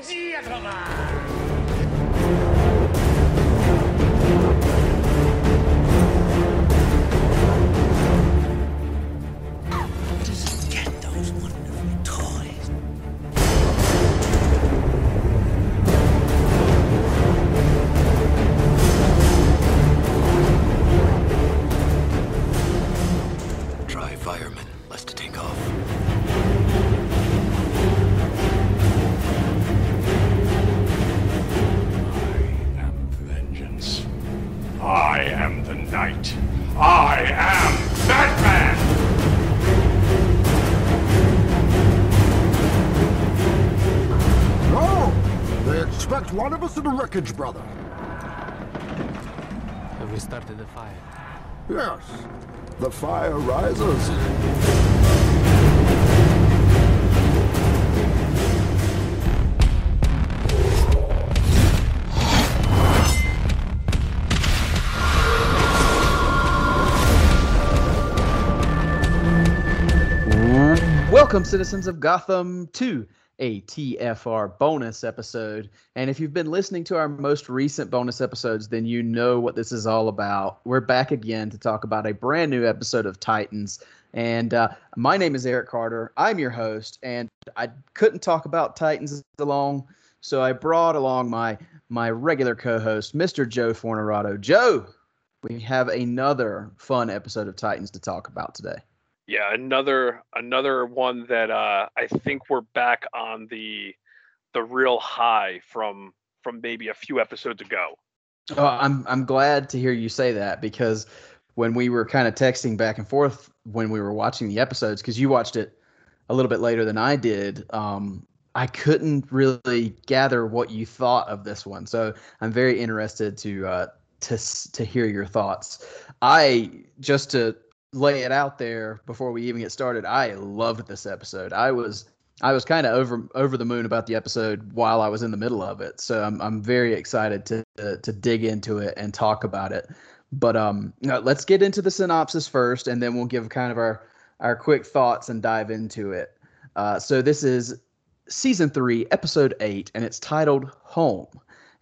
接他们 wreckage, brother. Have we started the fire? Yes, the fire rises. Welcome, citizens of Gotham, to a TFR bonus episode. And if you've been listening to our most recent bonus episodes, then you know what this is all about. We're back again to talk about a brand new episode of Titans. And uh, my name is Eric Carter. I'm your host, and I couldn't talk about Titans alone, so I brought along my my regular co-host, Mr. Joe Fornerato. Joe, we have another fun episode of Titans to talk about today. Yeah, another another one that uh, I think we're back on the the real high from from maybe a few episodes ago. Oh, I'm I'm glad to hear you say that because when we were kind of texting back and forth when we were watching the episodes, because you watched it a little bit later than I did, um, I couldn't really gather what you thought of this one. So I'm very interested to uh, to to hear your thoughts. I just to lay it out there before we even get started. I loved this episode. I was I was kind of over over the moon about the episode while I was in the middle of it. So I'm I'm very excited to to, to dig into it and talk about it. But um, let's get into the synopsis first, and then we'll give kind of our our quick thoughts and dive into it. Uh, so this is season three, episode eight, and it's titled "Home."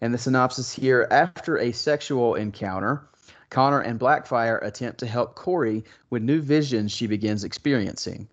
And the synopsis here: After a sexual encounter, Connor and Blackfire attempt to help Corey with new visions she begins experiencing.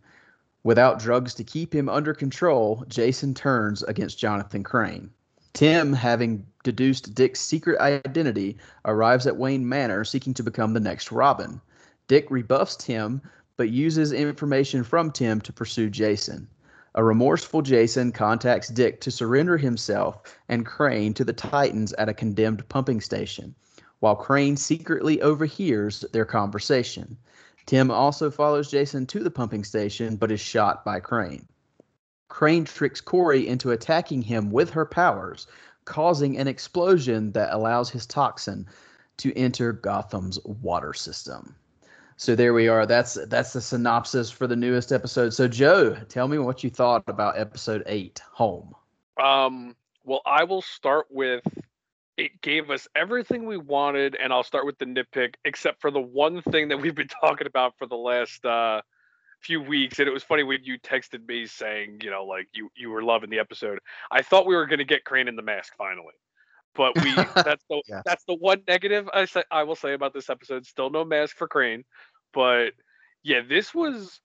Without drugs to keep him under control, Jason turns against Jonathan Crane. Tim, having deduced Dick's secret identity, arrives at Wayne Manor seeking to become the next Robin. Dick rebuffs Tim, but uses information from Tim to pursue Jason. A remorseful Jason contacts Dick to surrender himself and Crane to the Titans at a condemned pumping station, while Crane secretly overhears their conversation. Tim also follows Jason to the pumping station but is shot by Crane. Crane tricks Corey into attacking him with her powers, causing an explosion that allows his toxin to enter Gotham's water system. So there we are. That's that's the synopsis for the newest episode. So Joe, tell me what you thought about episode 8, Home. Um, well, I will start with it gave us everything we wanted, and I'll start with the nitpick, except for the one thing that we've been talking about for the last uh, few weeks. And it was funny when you texted me saying, you know, like you you were loving the episode. I thought we were going to get Crane in the mask finally, but we that's the Yes. that's the one negative I say I will say about this episode. Still no mask for Crane, but yeah, this was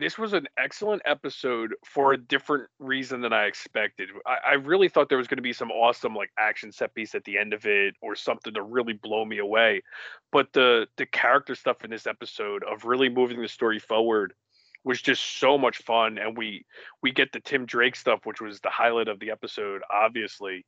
this was an excellent episode for a different reason than I expected. I, I really thought there was going to be some awesome like action set piece at the end of it or something to really blow me away. But the the character stuff in this episode of really moving the story forward was just so much fun. And we we get the Tim Drake stuff, which was the highlight of the episode, obviously.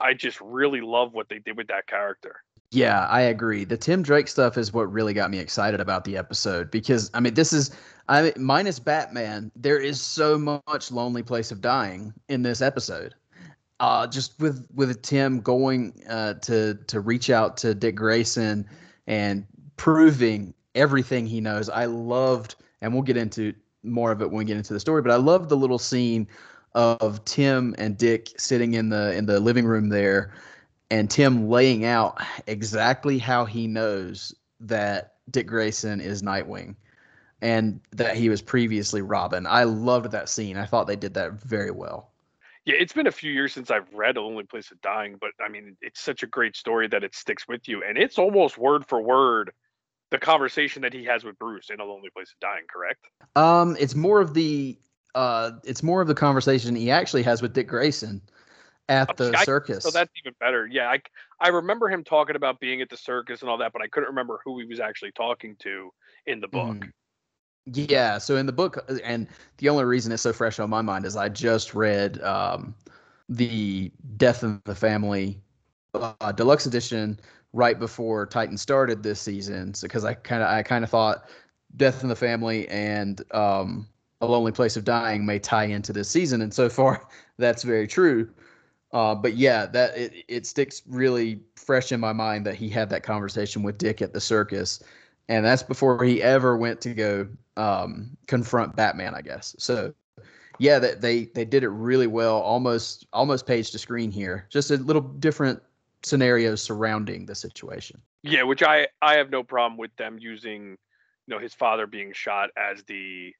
I just really love what they did with that character. Yeah, I agree. The Tim Drake stuff is what really got me excited about the episode because I mean, this is I mean, minus Batman, there is so much lonely place of dying in this episode. Uh, just with with Tim going uh, to to reach out to Dick Grayson and proving everything he knows. I loved, and we'll get into more of it when we get into the story. But I loved the little scene of Tim and Dick sitting in the in the living room there and Tim laying out exactly how he knows that Dick Grayson is Nightwing and that he was previously Robin. I loved that scene. I thought they did that very well. Yeah, it's been a few years since I've read A Lonely Place of Dying, but I mean, it's such a great story that it sticks with you, and it's almost word for word the conversation that he has with Bruce in A Lonely Place of Dying. Correct? Um, it's more of the uh, it's more of the conversation he actually has with Dick Grayson at the I- circus. So that's even better. Yeah, I I remember him talking about being at the circus and all that, but I couldn't remember who he was actually talking to in the book. Mhm. Yeah, so in the book, uh, and the only reason it's so fresh on my mind is I just read um, the Death in the Family uh, deluxe edition right before Titan started this season. So because I kind of I kind of thought Death in the Family and um, A Lonely Place of Dying may tie into this season, and so far that's very true. Uh, but yeah, that it, it sticks really fresh in my mind that he had that conversation with Dick at the circus, and that's before he ever went to go um, confront Batman, I guess. So yeah, that they they did it really well, almost almost page to screen here. Just a little different scenarios surrounding the situation. Yeah, which I I have no problem with them using, you know, his father being shot as the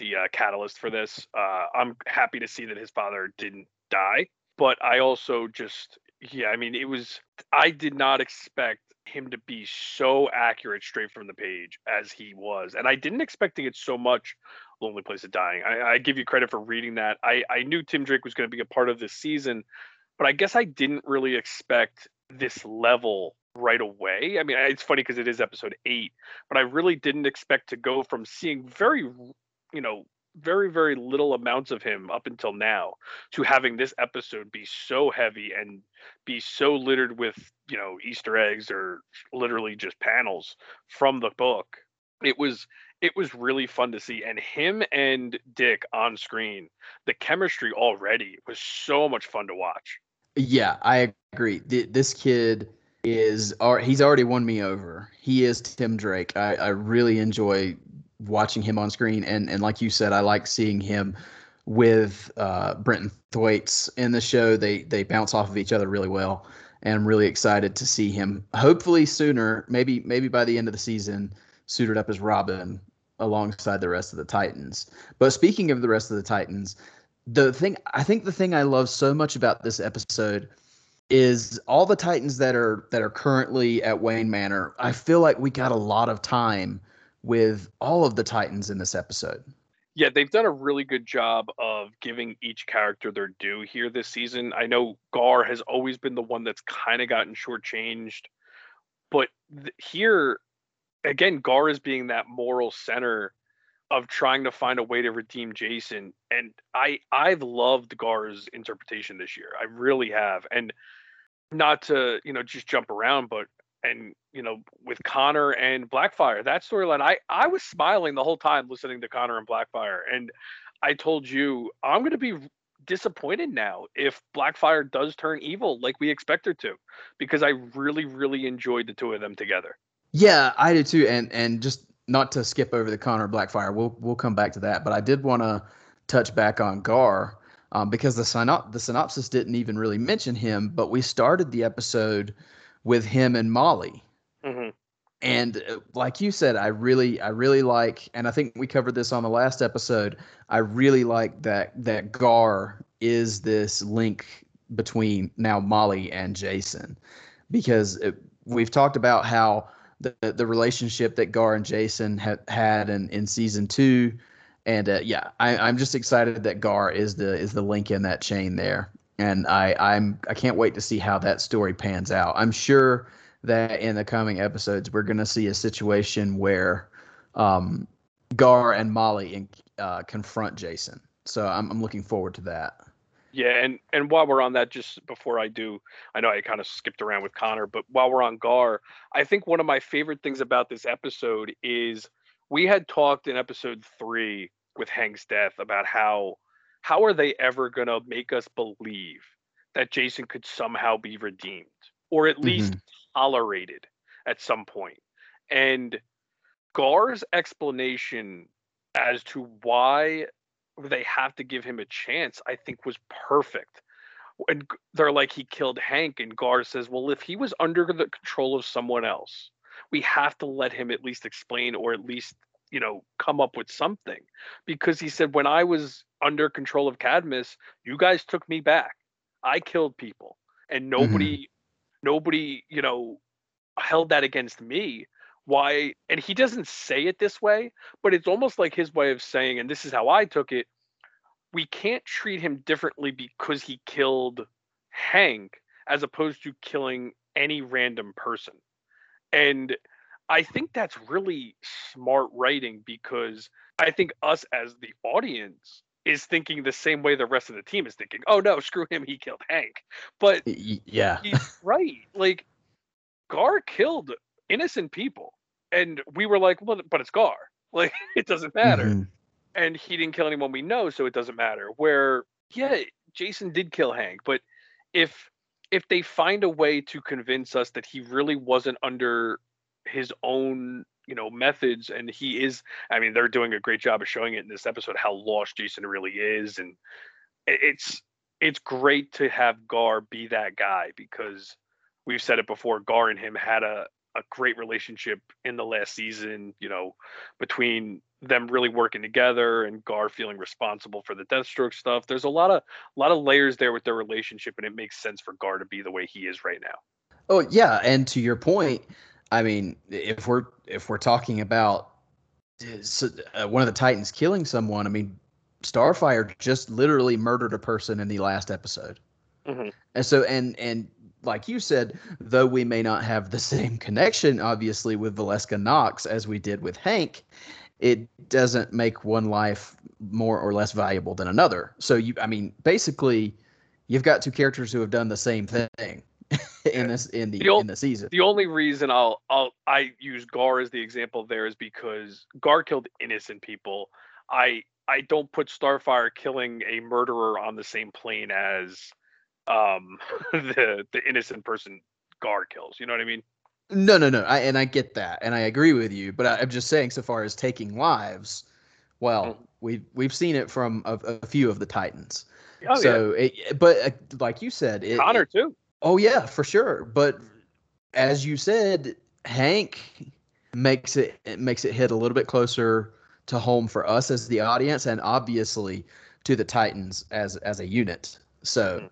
the uh, catalyst for this. Uh, I'm happy to see that his father didn't die, but I also just yeah, I mean, it was I did not expect him to be so accurate straight from the page as he was, and I didn't expect to get so much Lonely Place of Dying. I, I give you credit for reading that. I I knew Tim Drake was going to be a part of this season, but I guess I didn't really expect this level right away. I mean, it's funny because it is episode eight, but I really didn't expect to go from seeing very, you know, very, very little amounts of him up until now to having this episode be so heavy and be so littered with, you know, Easter eggs or literally just panels from the book. It was it was really fun to see and him and Dick on screen, the chemistry already was so much fun to watch. Yeah, I agree. Th- This kid is he's already won me over. He is Tim Drake. I, I really enjoy watching him on screen, and and like you said, I like seeing him with uh, Brenton Thwaites in the show. They they bounce off of each other really well, and I'm really excited to see him. Hopefully sooner, maybe maybe by the end of the season, suited up as Robin alongside the rest of the Titans. But speaking of the rest of the Titans, the thing I think the thing I love so much about this episode is all the Titans that are that are currently at Wayne Manor. I feel like we got a lot of time with all of the Titans in this episode. Yeah, they've done a really good job of giving each character their due here this season. I know Gar has always been the one that's kind of gotten shortchanged, but th- here, again, Gar is being that moral center of trying to find a way to redeem Jason. And I I've loved Gar's interpretation this year. I really have. And not to, you know, just jump around, but and you know, with Connor and Blackfire, that storyline, I I was smiling the whole time listening to Connor and Blackfire. And I told you I'm gonna be disappointed now if Blackfire does turn evil like we expect her to, because I really, really enjoyed the two of them together. Yeah, I did too. And and just not to skip over the Connor Blackfire, we'll we'll come back to that. But I did want to touch back on Gar um, because the synop- the synopsis didn't even really mention him, but we started the episode with him and Molly. hmm and uh, like you said i really i really like and i think we covered this on the last episode i really like that that gar is this link between now molly and jason. Because it, we've talked about how the the relationship that gar and jason had had in in season two and uh, yeah I, i'm just excited that gar is the is the link in that chain there and i i'm i can't wait to see how that story pans out i'm sure that in the coming episodes we're going to see a situation where um, Gar and Molly uh, confront Jason. So I'm, I'm looking forward to that. Yeah, and and while we're on that, just before I do, I know I kind of skipped around with Connor, but while we're on Gar, I think one of my favorite things about this episode is we had talked in episode three with Hank's death about how how are they ever gonna make us believe that Jason could somehow be redeemed or at mm-hmm. least tolerated at some point. And Gar's explanation as to why they have to give him a chance, I think was perfect. And they're like, he killed Hank, and Gar says, Well, if he was under the control of someone else, we have to let him at least explain or at least, you know, come up with something because he said when I was under control of Cadmus, you guys took me back. I killed people and mm-hmm. nobody nobody, you know, held that against me. Why and he doesn't say it this way, but it's almost like his way of saying and this is how I took it, we can't treat him differently because he killed Hank as opposed to killing any random person. And I think that's really smart writing because I think us as the audience is thinking the same way the rest of the team is thinking. Oh no, screw him, he killed Hank. But yeah. he's right. Like Gar killed innocent people. And we were like, well, but it's Gar. Like it doesn't matter. Mhm. And he didn't kill anyone we know, so it doesn't matter. Where yeah, Jason did kill Hank, but if if they find a way to convince us that he really wasn't under his own you know methods and he is i mean they're doing a great job of showing it in this episode how lost jason really is and it's it's great to have gar be that guy because we've said it before gar and him had a a great relationship in the last season you know between them really working together and gar feeling responsible for the deathstroke stuff. There's a lot of a lot of layers there with their relationship and it makes sense for gar to be the way he is right now. Oh yeah, and to your point, I mean, if we're if we're talking about uh, one of the Titans killing someone, I mean, Starfire just literally murdered a person in the last episode, Mhm. and so and and like you said, though we may not have the same connection, obviously, with Valeska Knox as we did with Hank, it doesn't make one life more or less valuable than another. So you, I mean, basically, you've got two characters who have done the same thing in this in the The ol- in the season. The only reason I'll I'll I use Gar as the example there is because Gar killed innocent people. I I don't put Starfire killing a murderer on the same plane as um the the innocent person Gar kills. You know what I mean? No, no, no. I, and I get that, and I agree with you. But I, I'm just saying, so far as taking lives, well, Mhm. we've we've seen it from a, a few of the Titans. Oh so, it, but uh, like you said, it, yeah, Connor too. Oh yeah, for sure. But as you said, Hank makes it, it makes it hit a little bit closer to home for us as the audience, and obviously to the Titans as as a unit. So,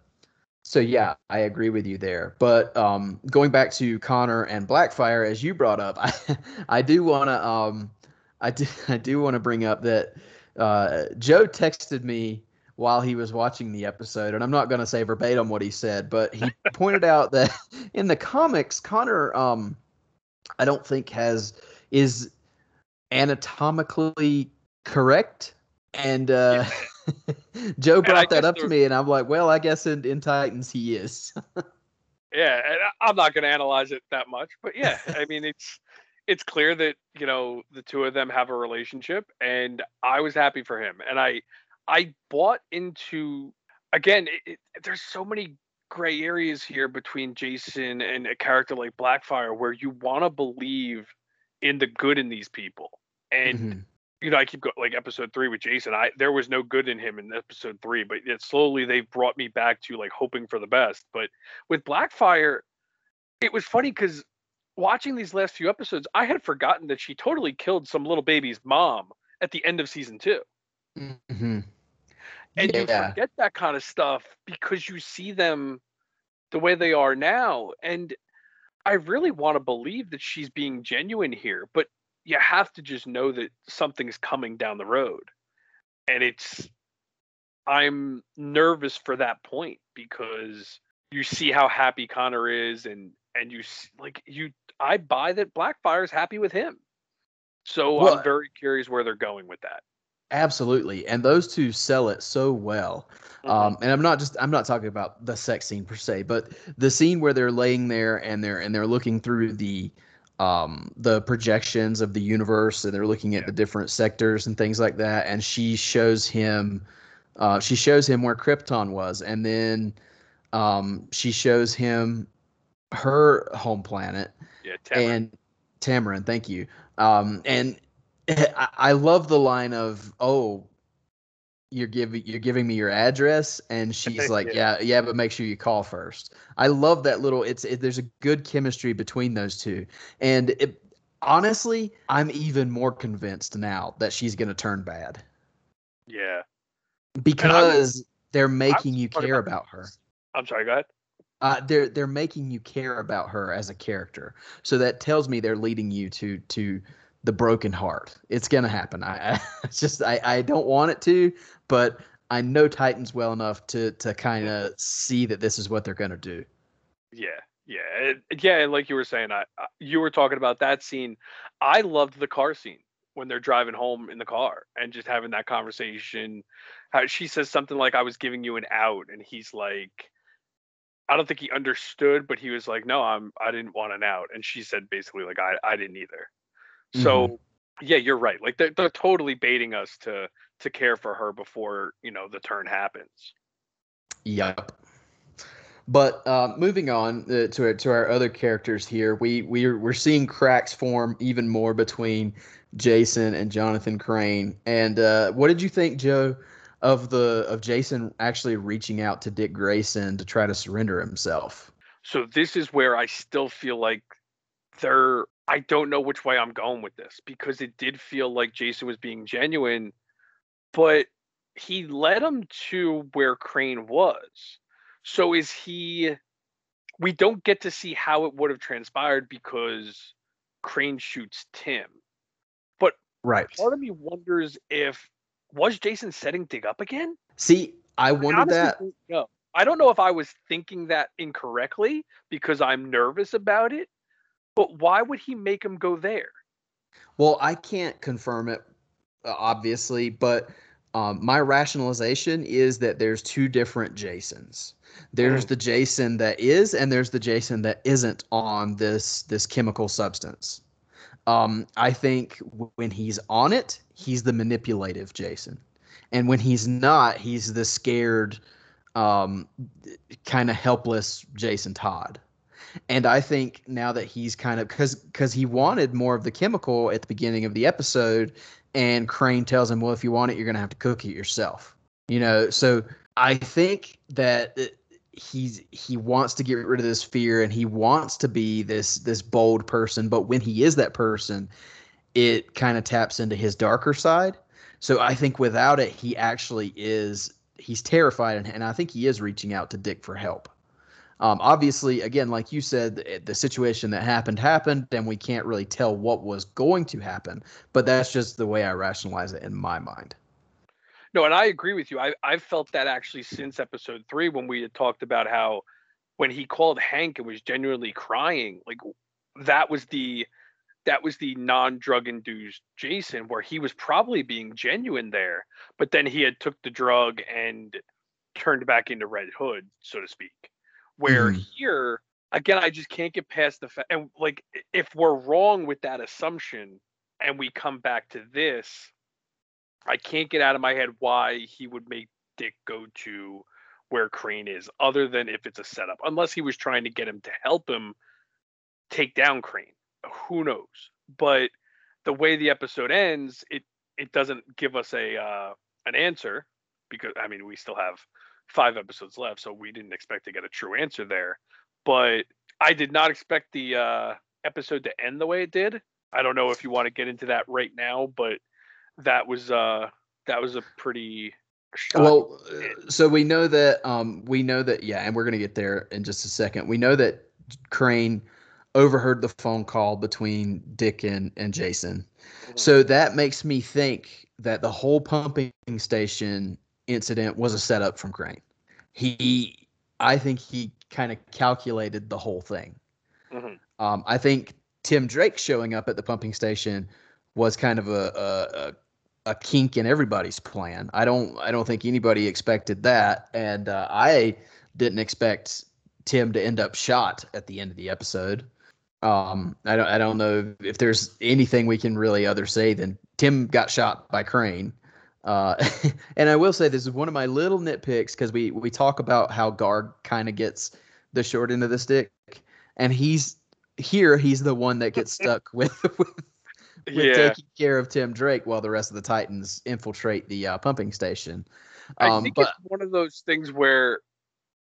so yeah, I agree with you there. But um, going back to Connor and Blackfire, as you brought up, I I do want to um, I do I do want to bring up that uh, Joe texted me while he was watching the episode, and I'm not going to say verbatim what he said, but he pointed out that in the comics, Connor, um, I don't think has is anatomically correct, and uh, Joe I brought that up to me, and I'm like, well, I guess in, in Titans he is. Yeah, and I'm not going to analyze it that much, but yeah, I mean it's it's clear that you know the two of them have a relationship, and I was happy for him, and I I bought into again. It, it, there's so many gray areas here between Jason and a character like Blackfire, where you want to believe in the good in these people, and Mhm. you know, I keep going like episode three with Jason. I there was no good in him in episode three, but yet slowly they've brought me back to like hoping for the best. But with Blackfire, it was funny because watching these last few episodes, I had forgotten that she totally killed some little baby's mom at the end of season two. Mhm. And you forget that kind of stuff because you see them the way they are now. And I really want to believe that she's being genuine here, but you have to just know that something's coming down the road. And it's I'm nervous for that point because you see how happy Connor is and and you like you I buy that Blackfire's happy with him. So Well- I'm very curious where they're going with that. Absolutely, and those two sell it so well. Mhm. Um, and I'm not just I'm not talking about the sex scene per se, but the scene where they're laying there and they're and they're looking through the um the projections of the universe and they're looking at Yeah. the different sectors and things like that and she shows him uh she shows him where Krypton was and then um she shows him her home planet yeah, Tamaran. and Tamaran, thank you. Um, and I, love the line of, "Oh, you're giving you're giving me your address," and she's like, Yeah. "Yeah, yeah, but make sure you call first. I love that little. It's it, there's a good chemistry between those two, and it, honestly, I'm even more convinced now that she's going to turn bad Yeah. because they're making you care about- about her. I'm sorry. Go ahead. Uh, they're they're making you care about her as a character. So that tells me they're leading you to to the broken heart. It's gonna happen. I, I it's just I, I don't want it to, but I know Titans well enough to to kind of see that this is what they're gonna do. Yeah, yeah, it- yeah. And like you were saying, I, I you were talking about that scene. I loved the car scene when they're driving home in the car and just having that conversation. How she says something like, "I was giving you an out," and he's like, I don't think he understood, but he was like, "No, I'm I didn't want an out," and she said basically like, "I I didn't either." So yeah, you're right. Like they're, they're totally baiting us to to care for her before you know the turn happens. Yep. But uh, moving on uh, to our, to our other characters here, we we're we're seeing cracks form even more between Jason and Jonathan Crane. And uh, what did you think, Joe, of the of Jason actually reaching out to Dick Grayson to try to surrender himself? So this is where I still feel like they're I don't know which way I'm going with this because it did feel like Jason was being genuine, but he led him to where Crane was. So is he we don't get to see how it would have transpired because Crane shoots Tim. But right. Part of me wonders if was Jason setting Dick up again? See, I wondered that. don't. I don't know if I was thinking that incorrectly because I'm nervous about it, but why would he make him go there? Well, I can't confirm it, uh, obviously, but um, my rationalization is that there's two different Jasons. There's Mhm. the Jason that is, and there's the Jason that isn't on this this chemical substance. Um, I think w- when he's on it, he's the manipulative Jason, and when he's not, he's the scared, um, kind of helpless Jason Todd. And I think now that he's kind of because because he wanted more of the chemical at the beginning of the episode, and Crane tells him, "Well, if you want it, you're gonna have to cook it yourself." You know, so I think that it- he's he wants to get rid of this fear, and he wants to be this this bold person. But when he is that person, it kind of taps into his darker side. So I think without it, he actually is he's terrified, and, and I think he is reaching out to Dick for help. Um, obviously, again, like you said, the, the situation that happened happened, and we can't really tell what was going to happen. But that's just the way I rationalize it in my mind. No, and I agree with you. I I've felt that actually since episode three when we had talked about how when he called Hank and was genuinely crying, like that was the that was the non-drug induced Jason where he was probably being genuine there, but then he had took the drug and turned back into Red Hood, so to speak. Where Mhm. here again, I just can't get past the fact and like if we're wrong with that assumption and we come back to this, I can't get out of my head why he would make Dick go to where Crane is, other than if it's a setup. Unless he was trying to get him to help him take down Crane. Who knows? But the way the episode ends, it it doesn't give us a uh, an answer because I mean we still have five episodes left, so we didn't expect to get a true answer there. But I did not expect the uh, episode to end the way it did. I don't know if you want to get into that right now, but that was uh that was a pretty Well, uh, so we know that um, we know that yeah, and we're gonna get there in just a second. We know that Crane overheard the phone call between Dick and, and Jason. Mhm. So that makes me think that the whole pumping station incident was a setup from Crane. He, I think he kind of calculated the whole thing. Mhm. Um, I think Tim Drake showing up at the pumping station was kind of a, a, a, a kink in everybody's plan. I don't I don't think anybody expected that, and uh, I didn't expect Tim to end up shot at the end of the episode. Um, I don't I don't know if there's anything we can really other say than Tim got shot by Crane. Uh, and I will say this is one of my little nitpicks because we we talk about how Gar kind of gets the short end of the stick, and he's here. He's the one that gets stuck with with, with Yeah. taking care of Tim Drake while the rest of the Titans infiltrate the uh, pumping station. I Um, think but it's one of those things where,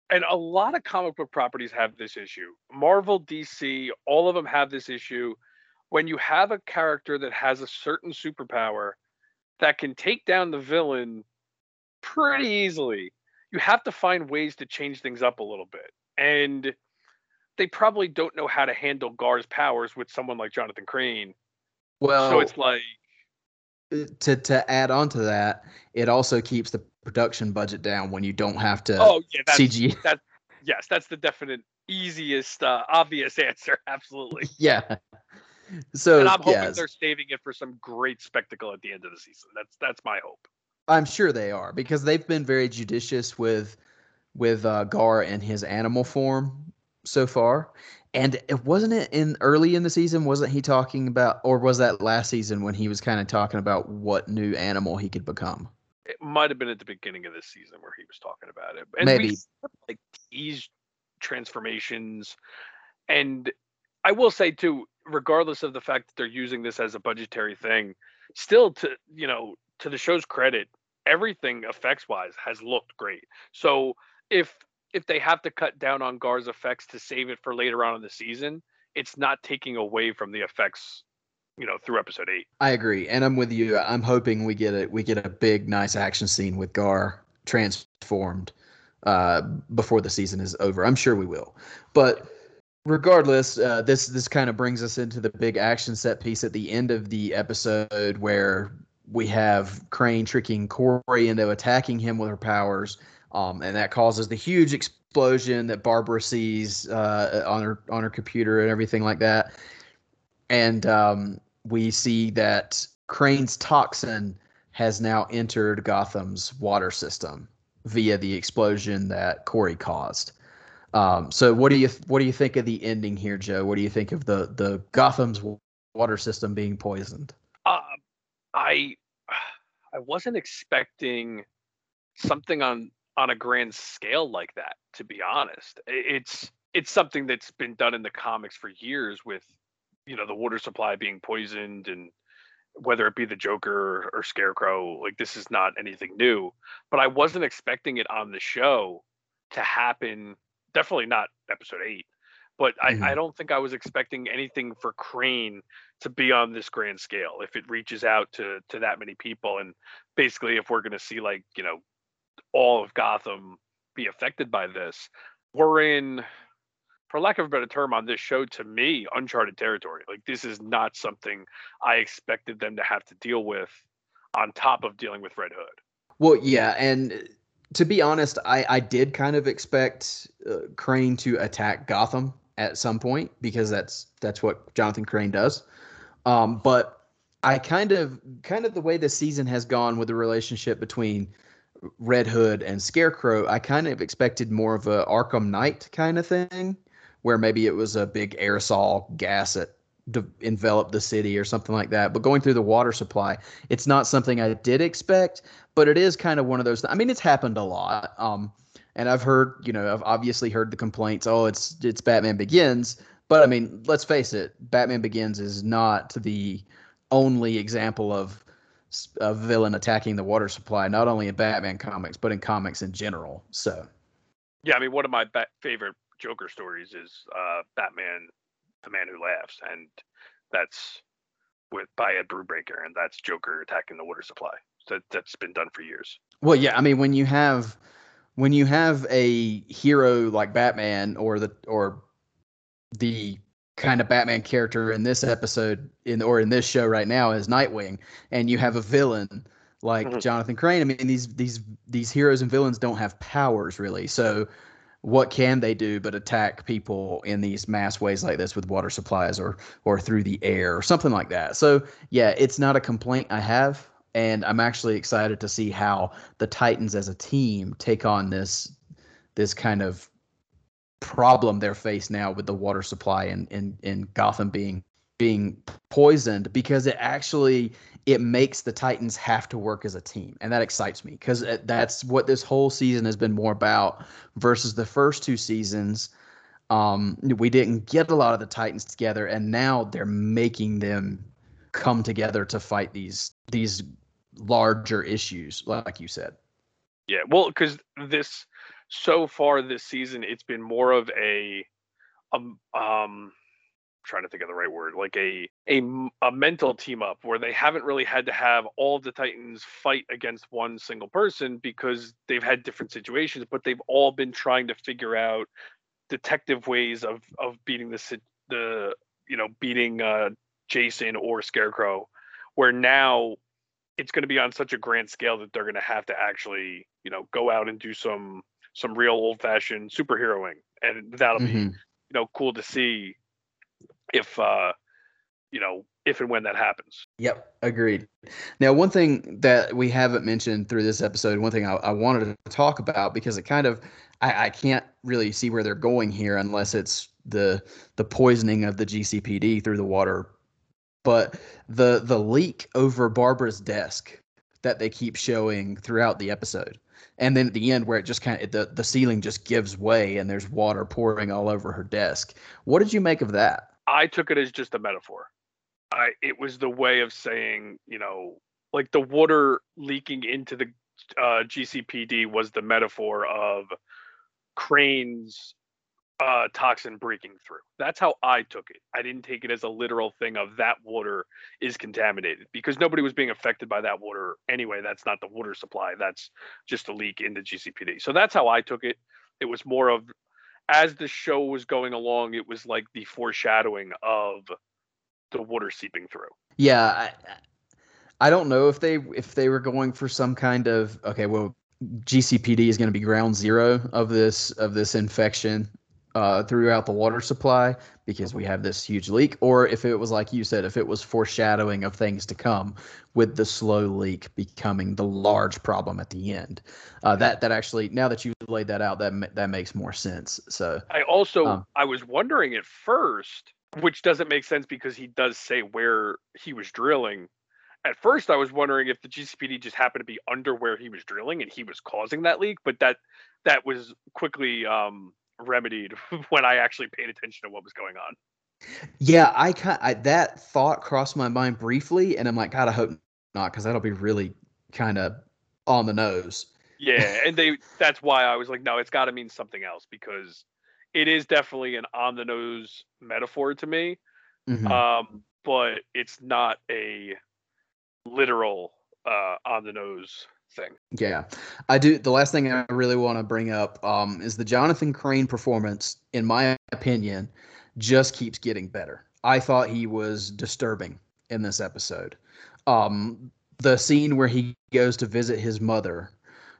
and a lot of comic book properties have this issue. Marvel, DC, all of them have this issue when you have a character that has a certain superpower that can take down the villain pretty easily, you have to find ways to change things up a little bit. And they probably don't know how to handle Gar's powers with someone like Jonathan Crane. Well, so it's like to to add on to that, it also keeps the production budget down when you don't have to oh yeah, that's, CG. That yes, that's the definite easiest uh, obvious answer. Absolutely. Yeah. So and I'm hoping yes, they're saving it for some great spectacle at the end of the season. That's that's my hope. I'm sure they are because they've been very judicious with with uh, Gar and his animal form so far. And it wasn't it in early in the season, wasn't he talking about, or was that last season when he was kind of talking about what new animal he could become? It might have been at the beginning of this season where he was talking about it. And Maybe. we like teased transformations. And I will say too, regardless of the fact that they're using this as a budgetary thing, still to you know, to the show's credit, everything effects wise has looked great. So if if they have to cut down on Gar's effects to save it for later on in the season, it's not taking away from the effects, you know, through episode eight. I agree, and I'm with you. I'm hoping we get a we get a big, nice action scene with Gar transformed uh, before the season is over. I'm sure we will, but regardless, uh, this this kind of brings us into the big action set piece at the end of the episode where we have Crane tricking Corey into attacking him with her powers, um, and that causes the huge explosion that Barbara sees uh, on her on her computer and everything like that. And um, we see that Crane's toxin has now entered Gotham's water system via the explosion that Corey caused. Um, so what do you what do you think of the ending here, Joe? What do you think of the the Gotham's water system being poisoned? Uh, I I wasn't expecting something on on a grand scale like that. To be honest, it's it's something that's been done in the comics for years with you know the water supply being poisoned and whether it be the Joker or Scarecrow, like this is not anything new. But I wasn't expecting it on the show to happen. Definitely not episode eight. But I, Mhm. I don't think I was expecting anything for Crane to be on this grand scale. If it reaches out to to that many people, and basically if we're going to see like you know all of Gotham be affected by this, we're in, for lack of a better term, on this show to me uncharted territory. Like this is not something I expected them to have to deal with on top of dealing with Red Hood. Well, yeah, and to be honest, I I did kind of expect uh, Crane to attack Gotham at some point because that's that's what Jonathan Crane does. Um, but I kind of kind of the way the season has gone with the relationship between Red Hood and Scarecrow, I kind of expected more of a Arkham Knight kind of thing, where maybe it was a big aerosol gas that de- enveloped the city or something like that. But going through the water supply, it's not something I did expect, but it is kind of one of those. I mean, it's happened a lot. Um, and I've heard, you know, I've obviously heard the complaints. Oh, it's it's Batman Begins, but I mean, let's face it, Batman Begins is not the only example of a villain attacking the water supply, not only in Batman comics, but in comics in general. So, Yeah, I mean, one of my ba- favorite Joker stories is uh, Batman, the Man Who Laughs, and that's with by Ed Brubaker, and that's Joker attacking the water supply. That, that's been done for years. well, yeah, I mean, when you have when you have a hero like Batman or the or the kind of Batman character in this episode in or in this show right now is Nightwing, and you have a villain like Mhm. Jonathan Crane. I mean, these these these heroes and villains don't have powers really, so what can they do but attack people in these mass ways like this with water supplies or or through the air or something like that? So yeah, it's not a complaint I have, and I'm actually excited to see how the Titans as a team take on this this kind of problem they're faced now with the water supply and in, in Gotham being being poisoned because it actually it makes the Titans have to work as a team and that excites me because that's what this whole season has been more about versus the first two seasons. Um we didn't get a lot of the Titans together and now they're making them come together to fight these these larger issues like you said. Yeah, well, because this so far this season, it's been more of a um, um trying to think of the right word, like a a a mental team up where they haven't really had to have all of the Titans fight against one single person because they've had different situations, but they've all been trying to figure out detective ways of of beating the the you know beating uh, Jason or Scarecrow, where now it's going to be on such a grand scale that they're going to have to actually you know go out and do some some real old fashioned superheroing, and that'll be Mhm. you know cool to see if uh you know if and when that happens. Yep, agreed. Now, one thing that we haven't mentioned through this episode, one thing I, I wanted to talk about because it kind of, I, I can't really see where they're going here unless it's the the poisoning of the GCPD through the water, but the the leak over Barbara's desk that they keep showing throughout the episode, and then at the end where it just kind of the the ceiling just gives way and there's water pouring all over her desk. What did you make of that? I took it as just a metaphor. I it was the way of saying, you know, like the water leaking into the uh, GCPD was the metaphor of Crane's uh, toxin breaking through. That's how I took it. I didn't take it as a literal thing of that water is contaminated because nobody was being affected by that water anyway. That's not the water supply. That's just a leak in the GCPD. So that's how I took it. It was more of as the show was going along, it was like the foreshadowing of the water seeping through. Yeah, I, I don't know if they if they were going for some kind of okay, well, GCPD is going to be ground zero of this of this infection uh, throughout the water supply because we have this huge leak, or if it was like you said, if it was foreshadowing of things to come, with the slow leak becoming the large problem at the end. Uh, that that actually now that you've laid that out, that that makes more sense. So I also Um, I was wondering at first, which doesn't make sense because he does say where he was drilling. At first, I was wondering if the GCPD just happened to be under where he was drilling and he was causing that leak, but that that was quickly um, remedied when I actually paid attention to what was going on. Yeah, I kind I, that thought crossed my mind briefly, and I'm like, God, I hope not, because that'll be really kind of on the nose. Yeah, and they that's why I was like, no, it's got to mean something else because it is definitely an on the nose metaphor to me. Mhm. um, but it's not a literal uh, on the nose thing. Yeah, I do. The last thing I really want to bring up um, is the Jonathan Crane performance. In my opinion, just keeps getting better. I thought he was disturbing in this episode. Um, the scene where he goes to visit his mother,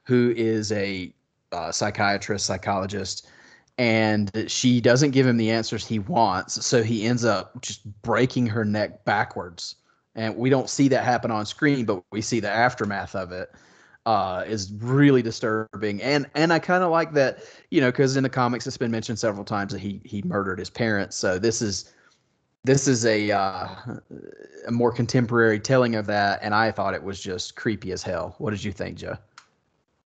who is a uh, psychiatrist, psychologist, and she doesn't give him the answers he wants, so he ends up just breaking her neck backwards. And we don't see that happen on screen, but we see the aftermath of it uh, is really disturbing. And and I kind of like that, you know, because in the comics it's been mentioned several times that he he murdered his parents. So this is this is a uh, a more contemporary telling of that, and I thought it was just creepy as hell. What did you think, Joe?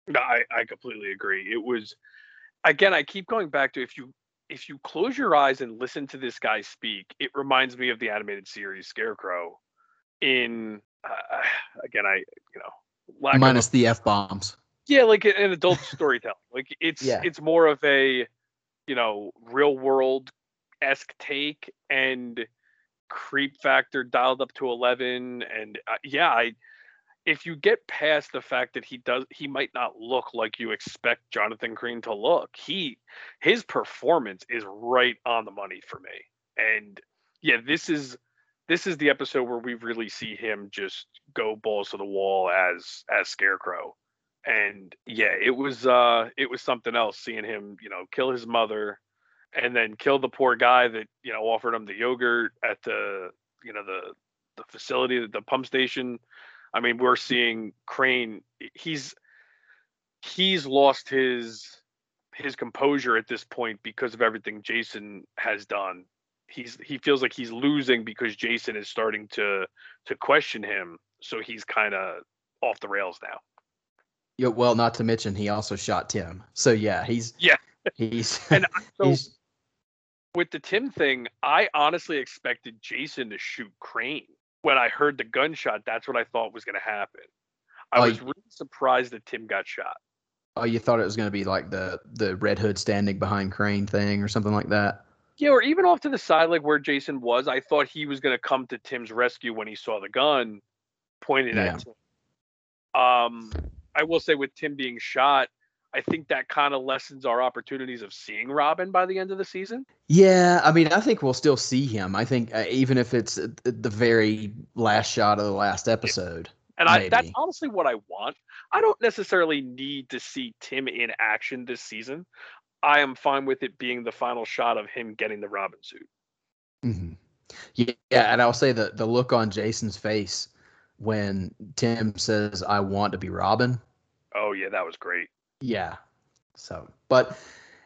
No, I, I completely agree. It was again, I keep going back to if you if you close your eyes and listen to this guy speak, it reminds me of the animated series Scarecrow. In uh, again, I you know lack of Minus the f bombs. yeah like an adult storytelling like it's Yeah. it's more of a you know real world esque take and creep factor dialed up to 11 and uh, yeah i if you get past the fact that he does he might not look like you expect jonathan crane to look he his performance is right on the money for me and yeah this is this is the episode where we really see him just go balls to the wall as as scarecrow. And yeah it was uh it was something else seeing him you know kill his mother and then kill the poor guy that you know offered him the yogurt at the you know the the facility the pump station. I mean we're seeing crane he's he's lost his his composure at this point because of everything jason has done he's he feels like he's losing because jason is starting to to question him so he's kind of off the rails now Yeah, well, not to mention he also shot Tim. So yeah, he's Yeah. he's And so he's with the Tim thing, I honestly expected Jason to shoot Crane. When I heard the gunshot, that's what I thought was going to happen. I Oh, was really surprised that Tim got shot. oh, you thought it was going to be like the the Red Hood standing behind Crane thing or something like that. Yeah, or even off to the side, like where Jason was, I thought he was going to come to Tim's rescue when he saw the gun pointed Yeah. at him. Um, I will say with Tim being shot, I think that kind of lessens our opportunities of seeing Robin by the end of the season. Yeah, I mean, I think we'll still see him. I think uh, even if it's at the very last shot of the last episode. And I, that's honestly what I want. I don't necessarily need to see Tim in action this season. I am fine with it being the final shot of him getting the Robin suit. Mhm. Yeah, yeah, and I'll say the the look on Jason's face when Tim says, "I want to be Robin." Oh yeah, that was great. Yeah. So, but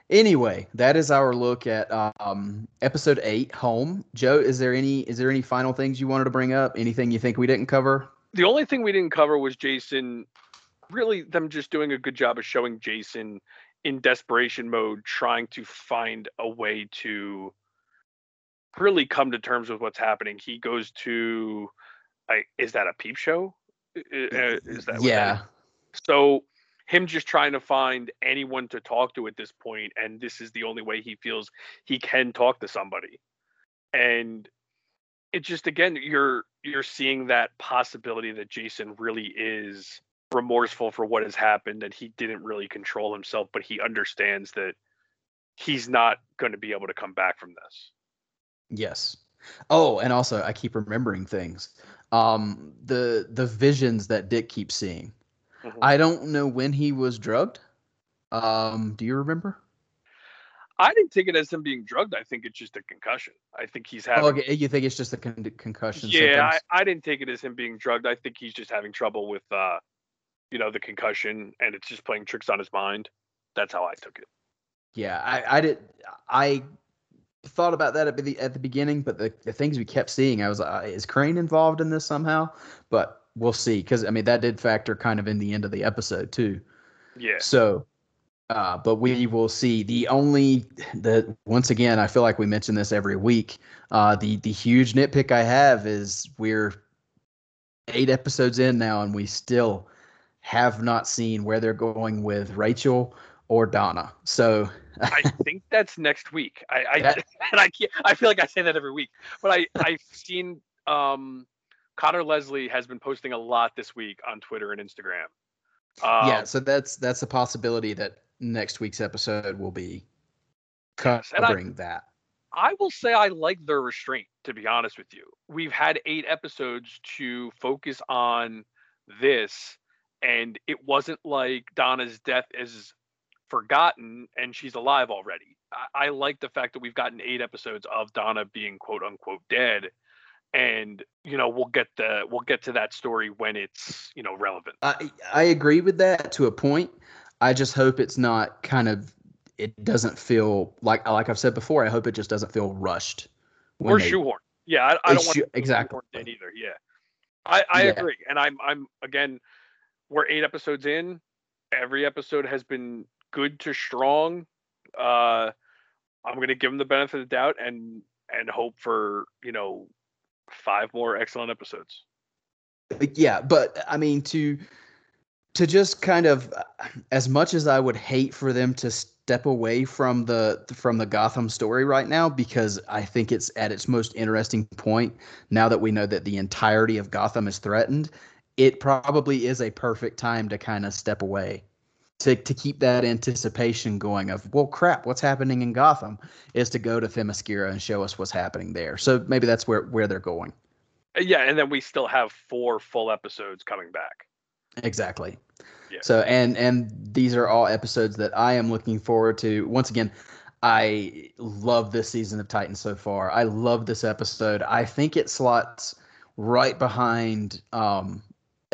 anyway, that is our look at um episode 8 home. Joe, is there any is there any final things you wanted to bring up? Anything you think we didn't cover? the only thing we didn't cover was Jason. Really, them just doing a good job of showing Jason in desperation mode, trying to find a way to really come to terms with what's happening. He goes to, I is that a peep show? Is that yeah. So him just trying to find anyone to talk to at this point, and this is the only way he feels he can talk to somebody. And it just again, you're you're seeing that possibility that Jason really is remorseful for what has happened and he didn't really control himself, but he understands that he's not going to be able to come back from this. Yes. Oh, and also I keep remembering things. Um the the visions that Dick keeps seeing. Mhm. I don't know when he was drugged. Um do you remember? I didn't take it as him being drugged. I think it's just a concussion. I think he's having Oh, okay. You think it's just a con- concussion yeah, I. I didn't take it as him being drugged. I think he's just having trouble with, uh, you know, the concussion, and it's just playing tricks on his mind. That's how I took it. Yeah, I, I did. I thought about that at the at the beginning, but the, the things we kept seeing, I was like, uh, is Crane involved in this somehow? But we'll see, because I mean that did factor kind of in the end of the episode too. Yeah, So, uh, but we will see. The only the once again, I feel like we mention this every week. Uh, the the huge nitpick I have is we're eight episodes in now, and we still have not seen where they're going with Rachel or Donna. So I think that's next week. I, I That- and I can't. I feel like I say that every week, but I I've seen um, Conor Leslie has been posting a lot this week on Twitter and Instagram. Um, yeah, so that's that's a possibility that next week's episode will be Yes, I- covering that. I will say I like their restraint, to be honest with you. We've had eight episodes to focus on this, and it wasn't like Donna's death is forgotten and she's alive already. I, I like the fact that we've gotten eight episodes of Donna being quote unquote dead. And you know we'll get the we'll get to that story when it's you know relevant. I I agree with that to a point. I just hope it's not kind of it doesn't feel like like I've said before. I hope it just doesn't feel rushed. or they- shoehorn. Yeah, I, I don't want shoe- to exactly. either. Yeah, I, I Yeah. agree, and I'm I'm again, we're eight episodes in. Every episode has been good to strong. Uh, I'm gonna give them the benefit of the doubt and and hope for you know five more excellent episodes. yeah but i mean to to just kind of as much as i would hate for them to step away from the from the gotham story right now because i think it's at its most interesting point now that we know that the entirety of gotham is threatened it probably is a perfect time to kind of step away to, to keep that anticipation going of well crap what's happening in gotham is to go to themyscira and show us what's happening there so maybe that's where where they're going Uh, Yeah, and then we still have four full episodes coming back. Exactly. Yeah. So and and these are all episodes that I am looking forward to. Once again, I love this season of Titans so far. I love this episode. I think it slots right behind um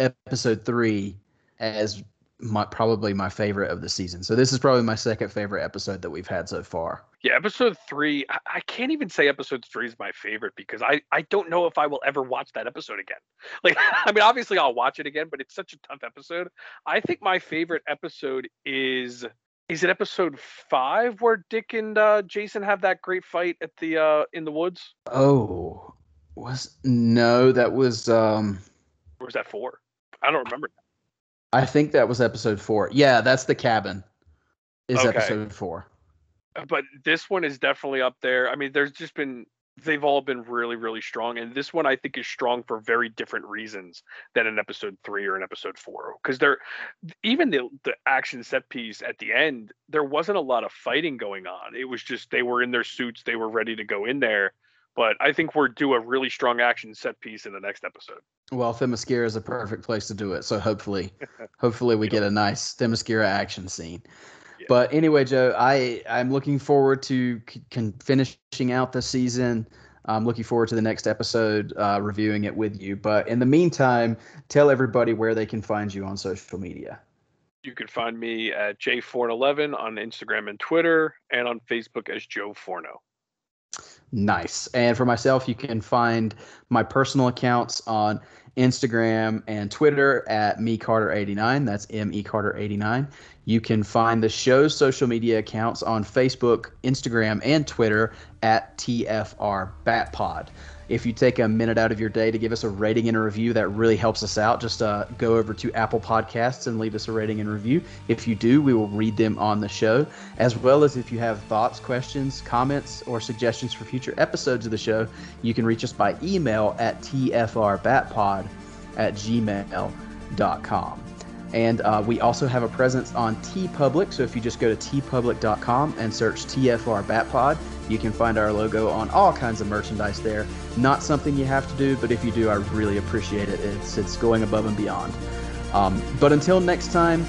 episode 3 as my probably my favorite of the season. So this is probably my second favorite episode that we've had so far. Yeah, episode three. I, I can't even say episode three is my favorite because I I don't know if I will ever watch that episode again. Like, I mean, obviously I'll watch it again, but it's such a tough episode. I think my favorite episode is is it episode five where Dick and uh, Jason have that great fight at the uh in the woods, Oh, was no, that was um or is that four? I don't remember. I think that was episode 4. Yeah, that's the cabin. Is Okay. episode 4. Uh, but this one is definitely up there. I mean, there's just been they've all been really really strong and this one i think is strong for very different reasons than in episode three or in episode four because they're even the, the action set piece at the end there wasn't a lot of fighting going on it was just they were in their suits they were ready to go in there but i think we're due a really strong action set piece in the next episode Well, Themyscira is a perfect place to do it. So hopefully, hopefully we get a nice Themyscira action scene. Yeah. But anyway, Joe, I I'm looking forward to c- con- finishing out the season. I'm looking forward to the next episode, uh, reviewing it with you. But in the meantime, tell everybody where they can find you on social media. you can find me at jforn11 on instagram and twitter and on facebook as joe forno Nice. And for myself, you can find my personal accounts on Instagram and Twitter at mecarter89. That's M E Carter 89. You can find the show's social media accounts on Facebook, Instagram, and Twitter at TFR Batpod. If you take a minute out of your day to give us a rating and a review, that really helps us out. Just uh, go over to Apple Podcasts and leave us a rating and review. If you do, we will read them on the show, as well as if you have thoughts, questions, comments, or suggestions for future episodes of the show, you can reach us by email at tfrbatpod at gmail.com. And uh, we also have a presence on TeePublic. So if you just go to teepublic.com and search TFR Batpod, you can find our logo on all kinds of merchandise there. Not something you have to do, but if you do, I really appreciate it. It's it's going above and beyond. Um, but until next time,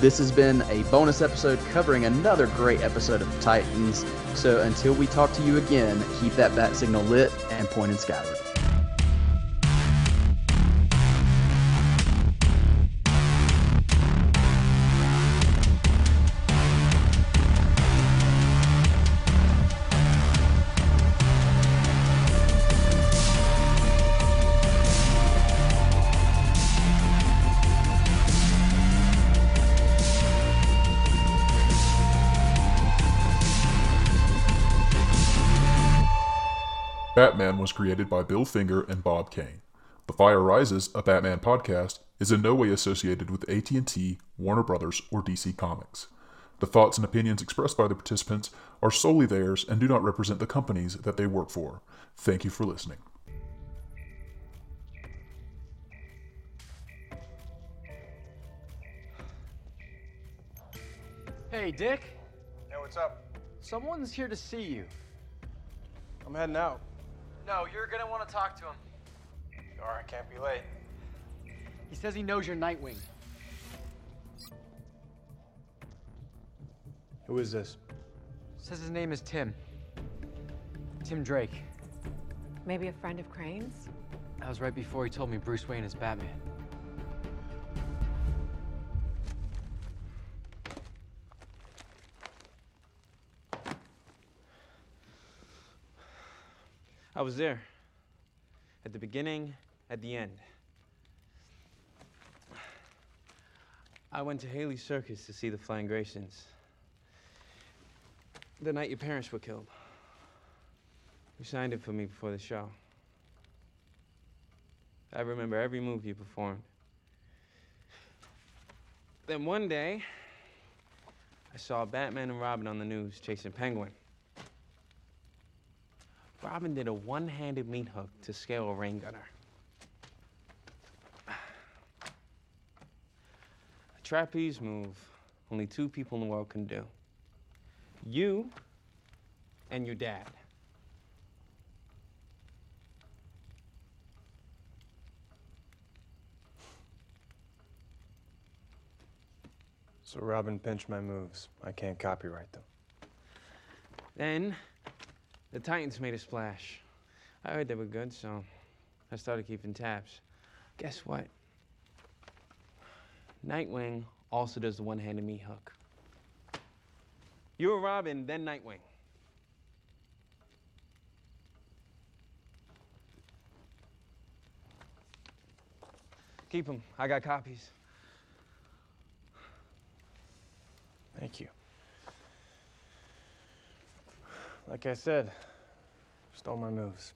this has been a bonus episode covering another great episode of Titans. So until we talk to you again, keep that bat signal lit and pointed skyward. Batman was created by Bill Finger and Bob Kane. The Fire Rises, a Batman podcast, is in no way associated with AT&T, Warner Brothers, or DC Comics. The thoughts and opinions expressed by the participants are solely theirs and do not represent the companies that they work for. Thank you for listening. Hey, Dick. Hey, what's up? Someone's here to see you. I'm heading out. No, you're gonna want to talk to him. Alright, can't be late. He says he knows you're Nightwing. Who is this? Says his name is Tim. Tim Drake. Maybe a friend of Crane's? That was right before he told me Bruce Wayne is Batman. I was there. At the beginning, at the end. I went to Haly Circus to see the Flying Graysons. The night your parents were killed. You signed it for me before the show. I remember every move you performed. Then one day, I saw Batman and Robin on the news chasing Penguin. Robin did a one-handed meat hook to scale a rain gunner. A trapeze move only two people in the world can do. You and your dad. So Robin pinched my moves. I can't copyright them. Then the Titans made a splash. I heard they were good, so I started keeping tabs. Guess what? Nightwing also does the one-handed me hook. You were Robin, then Nightwing. Keep them. I got copies. Thank you. Like I said, stole my moves.